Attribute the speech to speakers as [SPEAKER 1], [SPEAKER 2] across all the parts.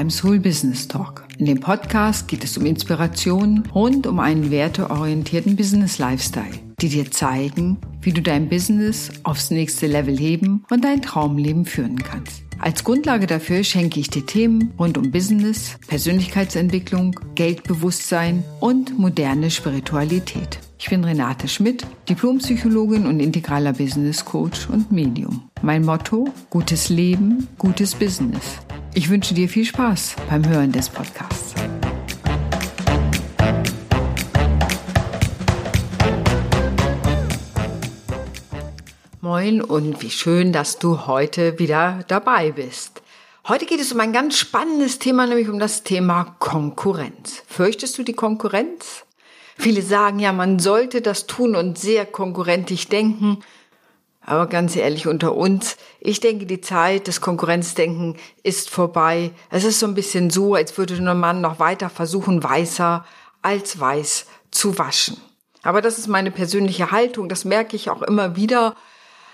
[SPEAKER 1] beim Soul Business Talk. In dem Podcast geht es um Inspiration rund um einen werteorientierten Business Lifestyle, die dir zeigen, wie du dein Business aufs nächste Level heben und dein Traumleben führen kannst. Als Grundlage dafür schenke ich dir Themen rund um Business, Persönlichkeitsentwicklung, Geldbewusstsein und moderne Spiritualität. Ich bin Renate Schmidt, Diplompsychologin und integraler Business Coach und Medium. Mein Motto, gutes Leben, gutes Business. Ich wünsche dir viel Spaß beim Hören des Podcasts. Moin und wie schön, dass du heute wieder dabei bist. Heute geht es um ein ganz spannendes Thema, nämlich um das Thema Konkurrenz. Fürchtest du die Konkurrenz? Viele sagen ja, man sollte das tun und sehr konkurrentisch denken. Aber ganz ehrlich unter uns, ich denke, die Zeit des Konkurrenzdenken ist vorbei. Es ist so ein bisschen so, als würde ein Mann noch weiter versuchen, weißer als weiß zu waschen. Aber das ist meine persönliche Haltung. Das merke ich auch immer wieder,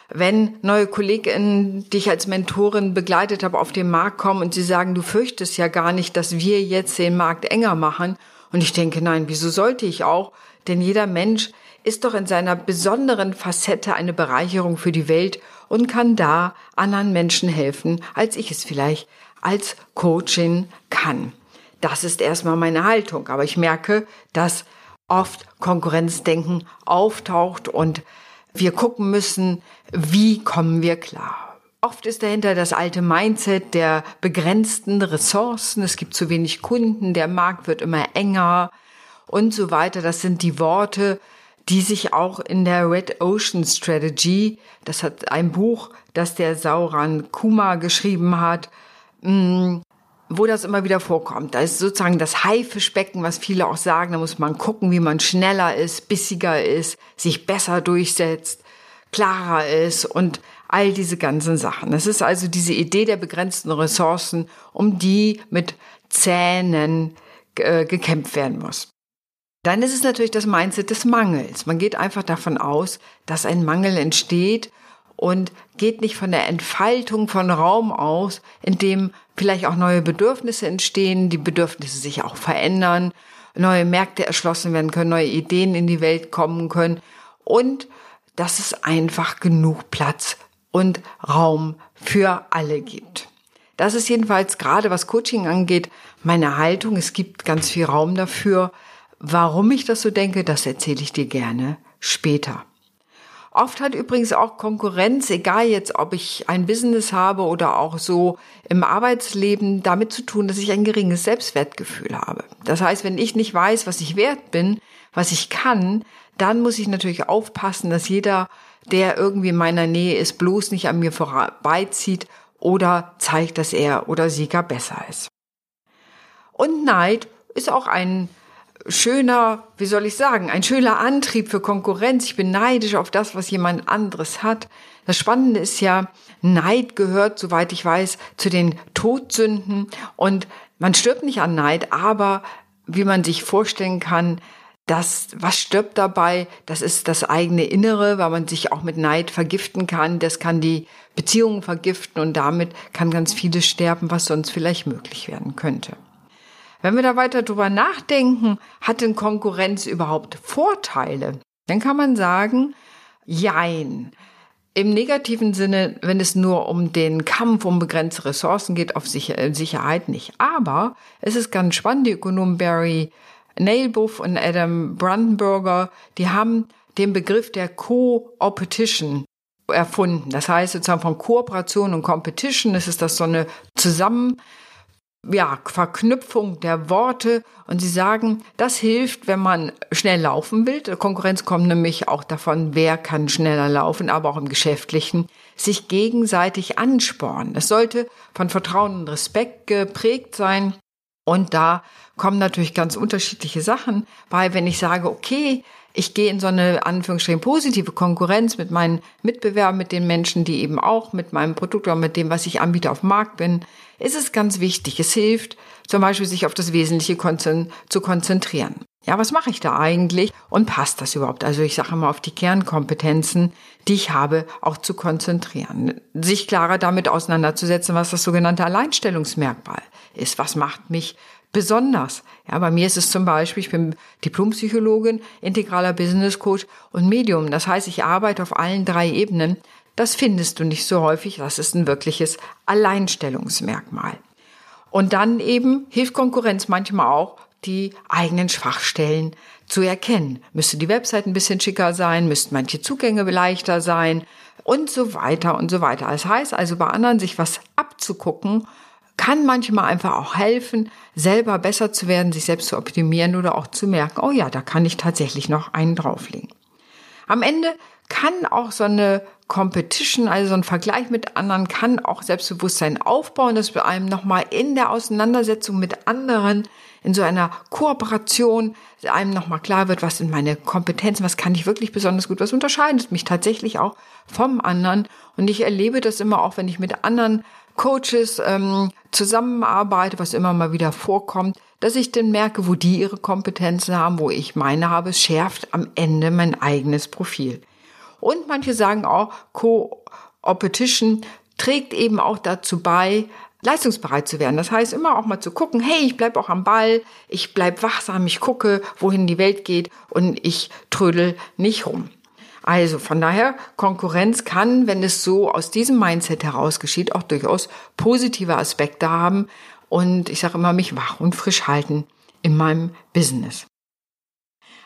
[SPEAKER 1] wenn neue Kolleginnen, die ich als Mentorin begleitet habe, auf den Markt kommen und sie sagen, du fürchtest ja gar nicht, dass wir jetzt den Markt enger machen. Und ich denke, nein, wieso sollte ich auch? Denn jeder Mensch ist doch in seiner besonderen Facette eine Bereicherung für die Welt und kann da anderen Menschen helfen, als ich es vielleicht als Coachin kann. Das ist erstmal meine Haltung. Aber ich merke, dass oft Konkurrenzdenken auftaucht und wir gucken müssen, wie kommen wir klar. Oft ist dahinter das alte Mindset der begrenzten Ressourcen. Es gibt zu wenig Kunden, der Markt wird immer enger und so weiter. Das sind die Worte, die sich auch in der Red Ocean Strategy, das hat ein Buch, das der Sauran Kuma geschrieben hat, mm, wo das immer wieder vorkommt. Da ist sozusagen das Haifischbecken, was viele auch sagen, da muss man gucken, wie man schneller ist, bissiger ist, sich besser durchsetzt, klarer ist und all diese ganzen Sachen. Es ist also diese Idee der begrenzten Ressourcen, um die mit Zähnen äh, gekämpft werden muss. Dann ist es natürlich das Mindset des Mangels. Man geht einfach davon aus, dass ein Mangel entsteht und geht nicht von der Entfaltung von Raum aus, in dem vielleicht auch neue Bedürfnisse entstehen, die Bedürfnisse sich auch verändern, neue Märkte erschlossen werden können, neue Ideen in die Welt kommen können und dass es einfach genug Platz und Raum für alle gibt. Das ist jedenfalls gerade was Coaching angeht meine Haltung. Es gibt ganz viel Raum dafür. Warum ich das so denke, das erzähle ich dir gerne später. Oft hat übrigens auch Konkurrenz, egal jetzt, ob ich ein Business habe oder auch so im Arbeitsleben, damit zu tun, dass ich ein geringes Selbstwertgefühl habe. Das heißt, wenn ich nicht weiß, was ich wert bin, was ich kann, dann muss ich natürlich aufpassen, dass jeder der irgendwie in meiner Nähe ist, bloß nicht an mir vorbeizieht oder zeigt, dass er oder sie gar besser ist. Und Neid ist auch ein schöner, wie soll ich sagen, ein schöner Antrieb für Konkurrenz. Ich bin neidisch auf das, was jemand anderes hat. Das Spannende ist ja, Neid gehört, soweit ich weiß, zu den Todsünden und man stirbt nicht an Neid, aber wie man sich vorstellen kann, das, was stirbt dabei? Das ist das eigene Innere, weil man sich auch mit Neid vergiften kann. Das kann die Beziehungen vergiften und damit kann ganz vieles sterben, was sonst vielleicht möglich werden könnte. Wenn wir da weiter drüber nachdenken, hat denn Konkurrenz überhaupt Vorteile? Dann kann man sagen, jein. Im negativen Sinne, wenn es nur um den Kampf um begrenzte Ressourcen geht, auf Sicherheit nicht. Aber es ist ganz spannend, die Ökonom Barry Nailbuff und Adam Brandenburger, die haben den Begriff der Co-Opetition erfunden. Das heißt sozusagen von Kooperation und Competition, das ist das so eine Zusammen, ja, Verknüpfung der Worte und sie sagen, das hilft, wenn man schnell laufen will. Konkurrenz kommt nämlich auch davon, wer kann schneller laufen, aber auch im Geschäftlichen, sich gegenseitig anspornen. Es sollte von Vertrauen und Respekt geprägt sein und da kommen natürlich ganz unterschiedliche Sachen bei, wenn ich sage, okay, ich gehe in so eine Anführungsstrichen positive Konkurrenz mit meinen Mitbewerbern, mit den Menschen, die eben auch mit meinem Produkt oder mit dem, was ich anbiete, auf dem Markt bin, ist es ganz wichtig. Es hilft zum Beispiel, sich auf das Wesentliche zu konzentrieren. Ja, was mache ich da eigentlich und passt das überhaupt? Also ich sage immer auf die Kernkompetenzen, die ich habe, auch zu konzentrieren. Sich klarer damit auseinanderzusetzen, was das sogenannte Alleinstellungsmerkmal ist. Was macht mich besonders? Ja, bei mir ist es zum Beispiel, ich bin Diplompsychologin, integraler Business Coach und Medium. Das heißt, ich arbeite auf allen drei Ebenen. Das findest du nicht so häufig. Das ist ein wirkliches Alleinstellungsmerkmal. Und dann eben hilft Konkurrenz manchmal auch, die eigenen Schwachstellen zu erkennen. Müsste die Website ein bisschen schicker sein, müssten manche Zugänge leichter sein und so weiter und so weiter. Das heißt also bei anderen sich was abzugucken, kann manchmal einfach auch helfen, selber besser zu werden, sich selbst zu optimieren oder auch zu merken, oh ja, da kann ich tatsächlich noch einen drauflegen. Am Ende kann auch so eine Competition, also so ein Vergleich mit anderen, kann auch Selbstbewusstsein aufbauen, dass bei einem nochmal in der Auseinandersetzung mit anderen, in so einer Kooperation, einem nochmal klar wird, was sind meine Kompetenzen, was kann ich wirklich besonders gut, was unterscheidet mich tatsächlich auch vom anderen. Und ich erlebe das immer auch, wenn ich mit anderen Coaches ähm, zusammenarbeite, was immer mal wieder vorkommt, dass ich dann merke, wo die ihre Kompetenzen haben, wo ich meine habe, es schärft am Ende mein eigenes Profil. Und manche sagen auch, Co-Opetition trägt eben auch dazu bei, leistungsbereit zu werden. Das heißt, immer auch mal zu gucken, hey, ich bleib auch am Ball, ich bleib wachsam, ich gucke, wohin die Welt geht und ich trödel nicht rum. Also von daher, Konkurrenz kann, wenn es so aus diesem Mindset heraus geschieht, auch durchaus positive Aspekte haben und ich sage immer, mich wach und frisch halten in meinem Business.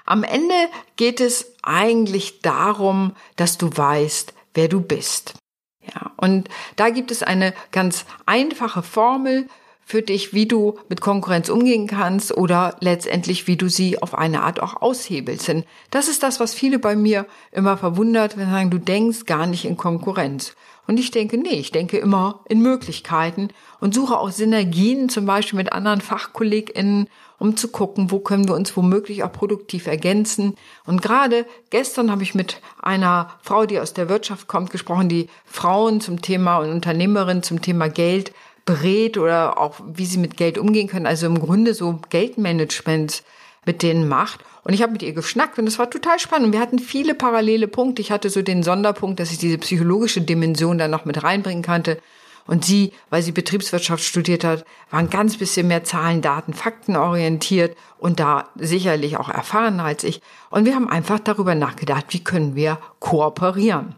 [SPEAKER 1] Am Ende geht es eigentlich darum, dass du weißt, wer du bist. Ja, und da gibt es eine ganz einfache Formel für dich, wie du mit Konkurrenz umgehen kannst oder letztendlich, wie du sie auf eine Art auch aushebelst. Denn das ist das, was viele bei mir immer verwundert, wenn sie sagen, du denkst gar nicht in Konkurrenz. Und ich denke, nee, ich denke immer in Möglichkeiten und suche auch Synergien, zum Beispiel mit anderen FachkollegInnen, um zu gucken, wo können wir uns womöglich auch produktiv ergänzen. Und gerade gestern habe ich mit einer Frau, die aus der Wirtschaft kommt, gesprochen, die Frauen zum Thema und Unternehmerin zum Thema Geld berät oder auch wie sie mit Geld umgehen können. Also im Grunde so Geldmanagement mit denen macht. Und ich habe mit ihr geschnackt und es war total spannend. Und wir hatten viele parallele Punkte. Ich hatte so den Sonderpunkt, dass ich diese psychologische Dimension da noch mit reinbringen kannte. Und sie, weil sie Betriebswirtschaft studiert hat, war ein ganz bisschen mehr Zahlen, Daten, Fakten orientiert und da sicherlich auch erfahrener als ich. Und wir haben einfach darüber nachgedacht, wie können wir kooperieren.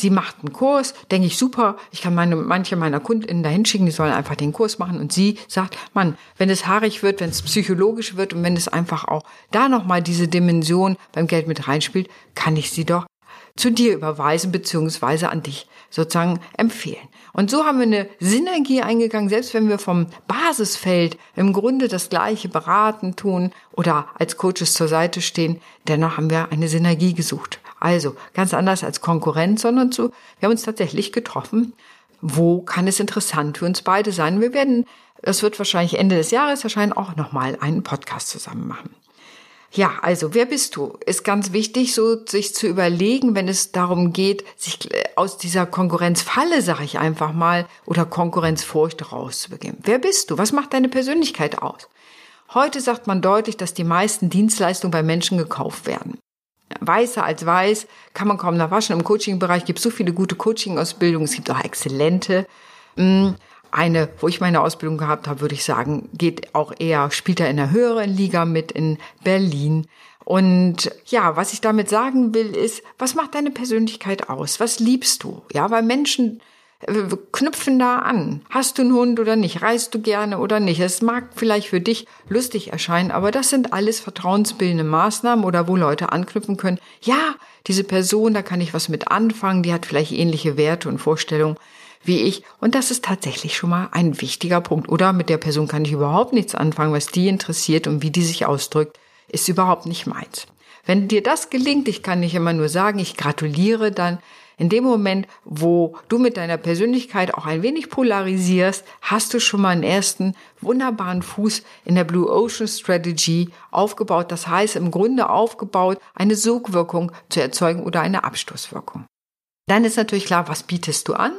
[SPEAKER 1] Sie macht einen Kurs, denke ich, super, ich kann meine, manche meiner KundInnen dahin schicken, die sollen einfach den Kurs machen. Und sie sagt, Mann, wenn es haarig wird, wenn es psychologisch wird und wenn es einfach auch da nochmal diese Dimension beim Geld mit reinspielt, kann ich sie doch zu dir überweisen beziehungsweise an dich sozusagen empfehlen. Und so haben wir eine Synergie eingegangen, selbst wenn wir vom Basisfeld im Grunde das gleiche beraten tun oder als Coaches zur Seite stehen, dennoch haben wir eine Synergie gesucht. Also ganz anders als Konkurrenz, sondern zu, wir haben uns tatsächlich getroffen. Wo kann es interessant für uns beide sein? Wir werden, das wird wahrscheinlich Ende des Jahres erscheinen, auch nochmal einen Podcast zusammen machen. Ja, also wer bist du? Ist ganz wichtig, so sich zu überlegen, wenn es darum geht, sich äh, aus dieser Konkurrenzfalle, sag ich einfach mal, oder Konkurrenzfurcht rauszubegeben. Wer bist du? Was macht deine Persönlichkeit aus? Heute sagt man deutlich, dass die meisten Dienstleistungen bei Menschen gekauft werden. Weißer als weiß kann man kaum noch waschen. Im Coaching-Bereich gibt es so viele gute Coaching-Ausbildungen. Es gibt auch exzellente. Mm, eine, wo ich meine Ausbildung gehabt habe, würde ich sagen, geht auch eher, spielt er in der höheren Liga mit in Berlin. Und ja, was ich damit sagen will, ist, was macht deine Persönlichkeit aus? Was liebst du? Ja, weil Menschen knüpfen da an. Hast du einen Hund oder nicht? Reist du gerne oder nicht? Es mag vielleicht für dich lustig erscheinen, aber das sind alles vertrauensbildende Maßnahmen oder wo Leute anknüpfen können. Ja, diese Person, da kann ich was mit anfangen, die hat vielleicht ähnliche Werte und Vorstellungen wie ich. Und das ist tatsächlich schon mal ein wichtiger Punkt. Oder mit der Person kann ich überhaupt nichts anfangen, was die interessiert und wie die sich ausdrückt, ist überhaupt nicht meins. Wenn dir das gelingt, ich kann nicht immer nur sagen, ich gratuliere dann, in dem Moment, wo du mit deiner Persönlichkeit auch ein wenig polarisierst, hast du schon mal einen ersten wunderbaren Fuß in der Blue Ocean Strategy aufgebaut. Das heißt, im Grunde aufgebaut, eine Sogwirkung zu erzeugen oder eine Abstoßwirkung. Dann ist natürlich klar, was bietest du an?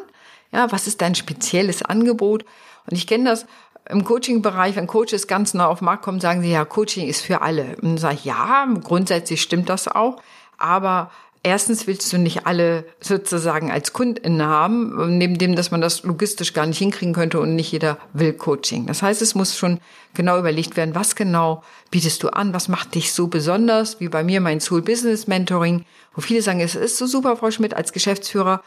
[SPEAKER 1] Ja, was ist dein spezielles Angebot? Und ich kenne das im Coaching-Bereich, wenn Coaches ganz neu auf den Markt kommen, sagen sie, ja, Coaching ist für alle. Und dann sage ich, ja, grundsätzlich stimmt das auch. Aber Erstens willst du nicht alle sozusagen als Kunden haben, neben dem, dass man das logistisch gar nicht hinkriegen könnte und nicht jeder will Coaching. Das heißt, es muss schon genau überlegt werden, was genau bietest du an, was macht dich so besonders, wie bei mir mein Soul Business Mentoring, wo viele sagen, es ist so super, Frau Schmidt, als Geschäftsführer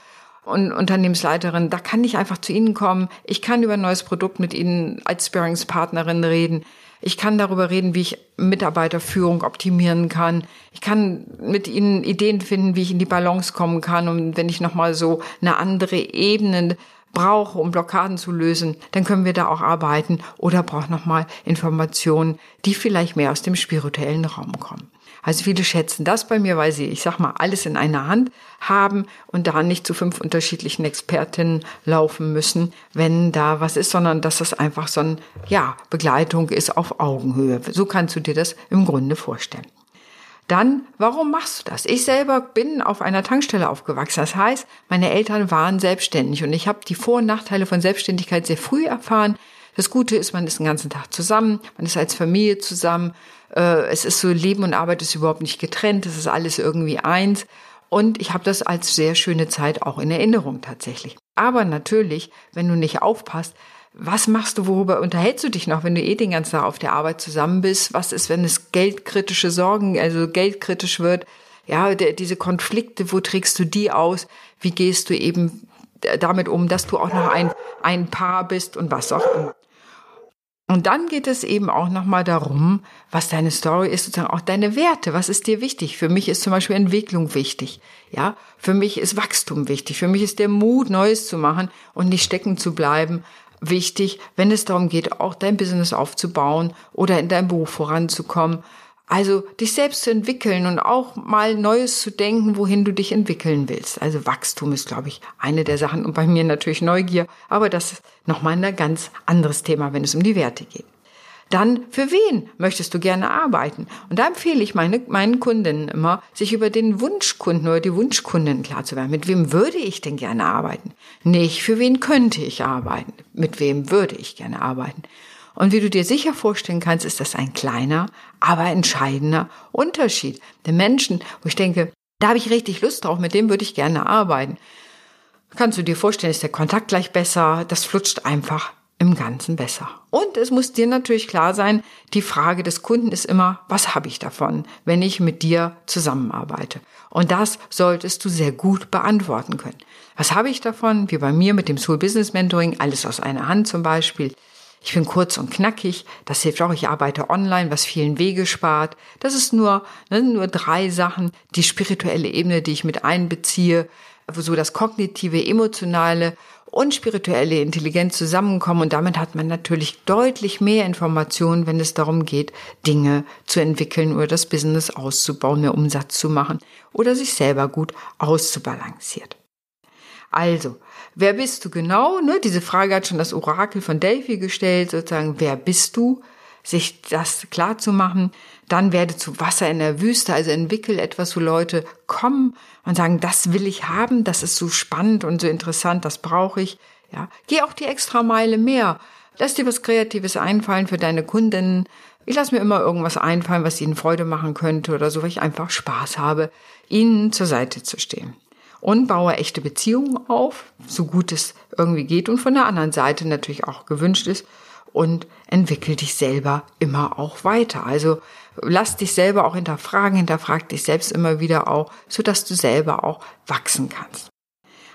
[SPEAKER 1] und Unternehmensleiterin, da kann ich einfach zu Ihnen kommen, ich kann über ein neues Produkt mit Ihnen als Sparringspartnerin reden, ich kann darüber reden, wie ich Mitarbeiterführung optimieren kann. Ich kann mit ihnen Ideen finden, wie ich in die Balance kommen kann. Und wenn ich nochmal so eine andere Ebene brauche, um Blockaden zu lösen, dann können wir da auch arbeiten oder brauche nochmal Informationen, die vielleicht mehr aus dem spirituellen Raum kommen. Also viele schätzen das bei mir, weil sie, ich sag mal, alles in einer Hand haben und da nicht zu fünf unterschiedlichen Expertinnen laufen müssen, wenn da was ist, sondern dass das einfach so ein, ja, Begleitung ist auf Augenhöhe. So kannst du dir das im Grunde vorstellen. Dann, warum machst du das? Ich selber bin auf einer Tankstelle aufgewachsen. Das heißt, meine Eltern waren selbstständig und ich habe die Vor- und Nachteile von Selbstständigkeit sehr früh erfahren. Das Gute ist, man ist den ganzen Tag zusammen, man ist als Familie zusammen. Äh, es ist so, Leben und Arbeit ist überhaupt nicht getrennt, es ist alles irgendwie eins. Und ich habe das als sehr schöne Zeit auch in Erinnerung tatsächlich. Aber natürlich, wenn du nicht aufpasst, was machst du, worüber unterhältst du dich noch, wenn du eh den ganzen Tag auf der Arbeit zusammen bist? Was ist, wenn es geldkritische Sorgen, also geldkritisch wird? Ja, der, diese Konflikte, wo trägst du die aus? Wie gehst du eben damit um, dass du auch noch ein, ein Paar bist und was auch immer? Und dann geht es eben auch nochmal darum, was deine Story ist, sozusagen auch deine Werte. Was ist dir wichtig? Für mich ist zum Beispiel Entwicklung wichtig. Ja, für mich ist Wachstum wichtig. Für mich ist der Mut, Neues zu machen und nicht stecken zu bleiben, wichtig, wenn es darum geht, auch dein Business aufzubauen oder in deinem Beruf voranzukommen. Also dich selbst zu entwickeln und auch mal Neues zu denken, wohin du dich entwickeln willst. Also Wachstum ist, glaube ich, eine der Sachen und bei mir natürlich Neugier, aber das ist nochmal ein ganz anderes Thema, wenn es um die Werte geht. Dann, für wen möchtest du gerne arbeiten? Und da empfehle ich meine, meinen Kundinnen immer, sich über den Wunschkunden oder die Wunschkundin klar zu werden. Mit wem würde ich denn gerne arbeiten? Nicht, für wen könnte ich arbeiten? Mit wem würde ich gerne arbeiten? Und wie du dir sicher vorstellen kannst, ist das ein kleiner, aber entscheidender Unterschied. Der Menschen, wo ich denke, da habe ich richtig Lust drauf, mit dem würde ich gerne arbeiten. Kannst du dir vorstellen, ist der Kontakt gleich besser, das flutscht einfach im Ganzen besser. Und es muss dir natürlich klar sein, die Frage des Kunden ist immer, was habe ich davon, wenn ich mit dir zusammenarbeite? Und das solltest du sehr gut beantworten können. Was habe ich davon? Wie bei mir mit dem Soul Business Mentoring, alles aus einer Hand zum Beispiel. Ich bin kurz und knackig. Das hilft auch. Ich arbeite online, was vielen Wege spart. Das ist nur, ne, nur drei Sachen. Die spirituelle Ebene, die ich mit einbeziehe, so das kognitive, emotionale und spirituelle Intelligenz zusammenkommen. Und damit hat man natürlich deutlich mehr Informationen, wenn es darum geht, Dinge zu entwickeln oder das Business auszubauen, mehr Umsatz zu machen oder sich selber gut auszubalanciert. Also, wer bist du genau? Ne, diese Frage hat schon das Orakel von Delphi gestellt, sozusagen, wer bist du? Sich das klar zu machen. Dann werde zu Wasser in der Wüste, also entwickel etwas, wo Leute kommen und sagen, das will ich haben, das ist so spannend und so interessant, das brauche ich. Ja, geh auch die extra Meile mehr. Lass dir was Kreatives einfallen für deine Kundinnen. Ich lasse mir immer irgendwas einfallen, was ihnen Freude machen könnte oder so, weil ich einfach Spaß habe, ihnen zur Seite zu stehen und baue echte Beziehungen auf, so gut es irgendwie geht und von der anderen Seite natürlich auch gewünscht ist und entwickel dich selber immer auch weiter. Also lass dich selber auch hinterfragen, hinterfrag dich selbst immer wieder auch, so dass du selber auch wachsen kannst.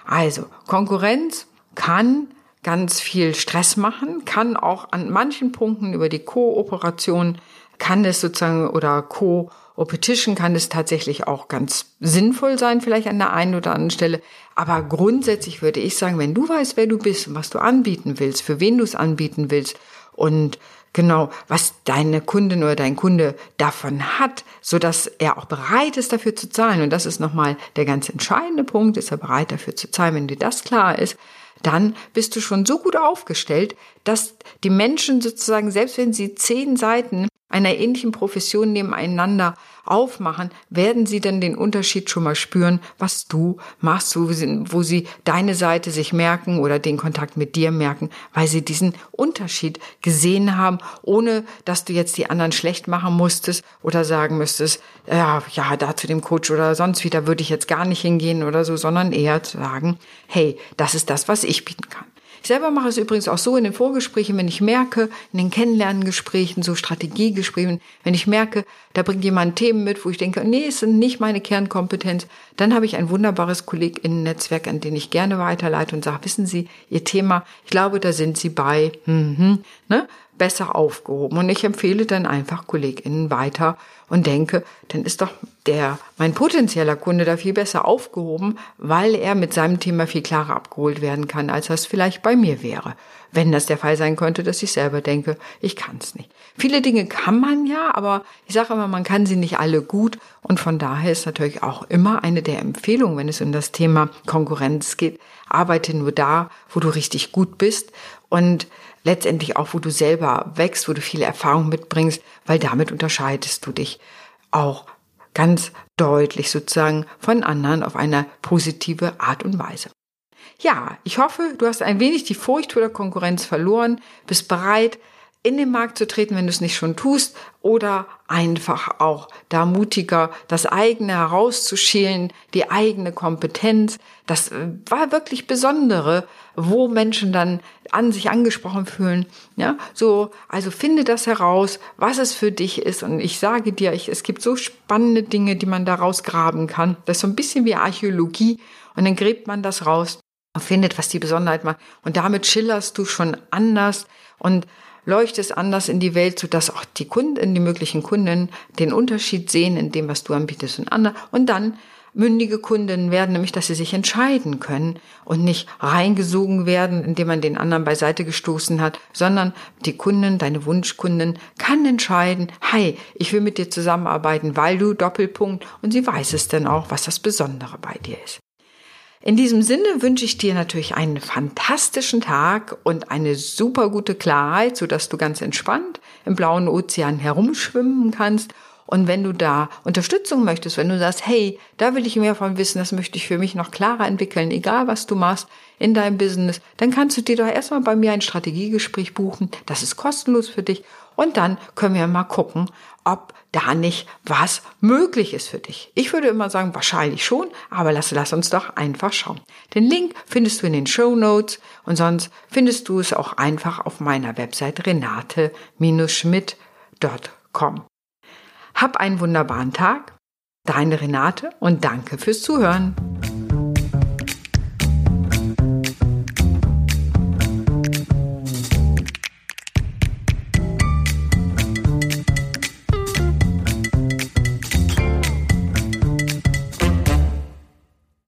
[SPEAKER 1] Also Konkurrenz kann ganz viel Stress machen, kann auch an manchen Punkten über die Kooperation kann es sozusagen oder Co Opetition kann es tatsächlich auch ganz sinnvoll sein, vielleicht an der einen oder anderen Stelle. Aber grundsätzlich würde ich sagen, wenn du weißt, wer du bist und was du anbieten willst, für wen du es anbieten willst und genau, was deine Kundin oder dein Kunde davon hat, so dass er auch bereit ist, dafür zu zahlen. Und das ist nochmal der ganz entscheidende Punkt. Ist er bereit, dafür zu zahlen? Wenn dir das klar ist, dann bist du schon so gut aufgestellt, dass die Menschen sozusagen, selbst wenn sie zehn Seiten einer ähnlichen Profession nebeneinander aufmachen, werden sie dann den Unterschied schon mal spüren, was du machst, wo sie, wo sie deine Seite sich merken oder den Kontakt mit dir merken, weil sie diesen Unterschied gesehen haben, ohne dass du jetzt die anderen schlecht machen musstest oder sagen müsstest, ja, ja, da zu dem Coach oder sonst wieder würde ich jetzt gar nicht hingehen oder so, sondern eher zu sagen, hey, das ist das, was ich bieten kann. Ich selber mache es übrigens auch so in den Vorgesprächen, wenn ich merke, in den Kennenlerngesprächen, so Strategiegesprächen, wenn ich merke, da bringt jemand Themen mit, wo ich denke, nee, es sind nicht meine Kernkompetenz, dann habe ich ein wunderbares KollegInnen-Netzwerk, an den ich gerne weiterleite und sage, wissen Sie, Ihr Thema, ich glaube, da sind Sie bei, mhm, ne? Besser aufgehoben. Und ich empfehle dann einfach KollegInnen weiter und denke, dann ist doch der, mein potenzieller Kunde da viel besser aufgehoben, weil er mit seinem Thema viel klarer abgeholt werden kann, als das vielleicht bei mir wäre. Wenn das der Fall sein könnte, dass ich selber denke, ich kann es nicht. Viele Dinge kann man ja, aber ich sage immer, man kann sie nicht alle gut. Und von daher ist natürlich auch immer eine der Empfehlungen, wenn es um das Thema Konkurrenz geht, arbeite nur da, wo du richtig gut bist. Und letztendlich auch, wo du selber wächst, wo du viele Erfahrungen mitbringst, weil damit unterscheidest du dich auch ganz deutlich sozusagen von anderen auf eine positive Art und Weise. Ja, ich hoffe, du hast ein wenig die Furcht vor der Konkurrenz verloren, bist bereit, in den Markt zu treten, wenn du es nicht schon tust, oder einfach auch da mutiger, das eigene herauszuschälen, die eigene Kompetenz. Das äh, war wirklich Besondere, wo Menschen dann an sich angesprochen fühlen. Ja, so, also finde das heraus, was es für dich ist. Und ich sage dir, ich, es gibt so spannende Dinge, die man daraus graben kann. Das ist so ein bisschen wie Archäologie. Und dann gräbt man das raus und findet, was die Besonderheit macht. Und damit schillerst du schon anders und leuchtest anders in die Welt, sodass auch die Kunden, die möglichen Kunden den Unterschied sehen in dem, was du anbietest und andere. Und dann mündige Kunden werden, nämlich dass sie sich entscheiden können und nicht reingesogen werden, indem man den anderen beiseite gestoßen hat, sondern die Kunden, deine Wunschkunden, kann entscheiden, hi, ich will mit dir zusammenarbeiten, weil du Doppelpunkt und sie weiß es dann auch, was das Besondere bei dir ist. In diesem Sinne wünsche ich dir natürlich einen fantastischen Tag und eine super gute Klarheit, sodass du ganz entspannt im blauen Ozean herumschwimmen kannst. Und wenn du da Unterstützung möchtest, wenn du sagst, hey, da will ich mehr von wissen, das möchte ich für mich noch klarer entwickeln, egal was du machst in deinem Business, dann kannst du dir doch erstmal bei mir ein Strategiegespräch buchen. Das ist kostenlos für dich. Und dann können wir mal gucken, ob da nicht was möglich ist für dich. Ich würde immer sagen, wahrscheinlich schon, aber lass, lass uns doch einfach schauen. Den Link findest du in den Show Notes und sonst findest du es auch einfach auf meiner Website renate-schmidt.com. Hab einen wunderbaren Tag, deine Renate und danke fürs Zuhören.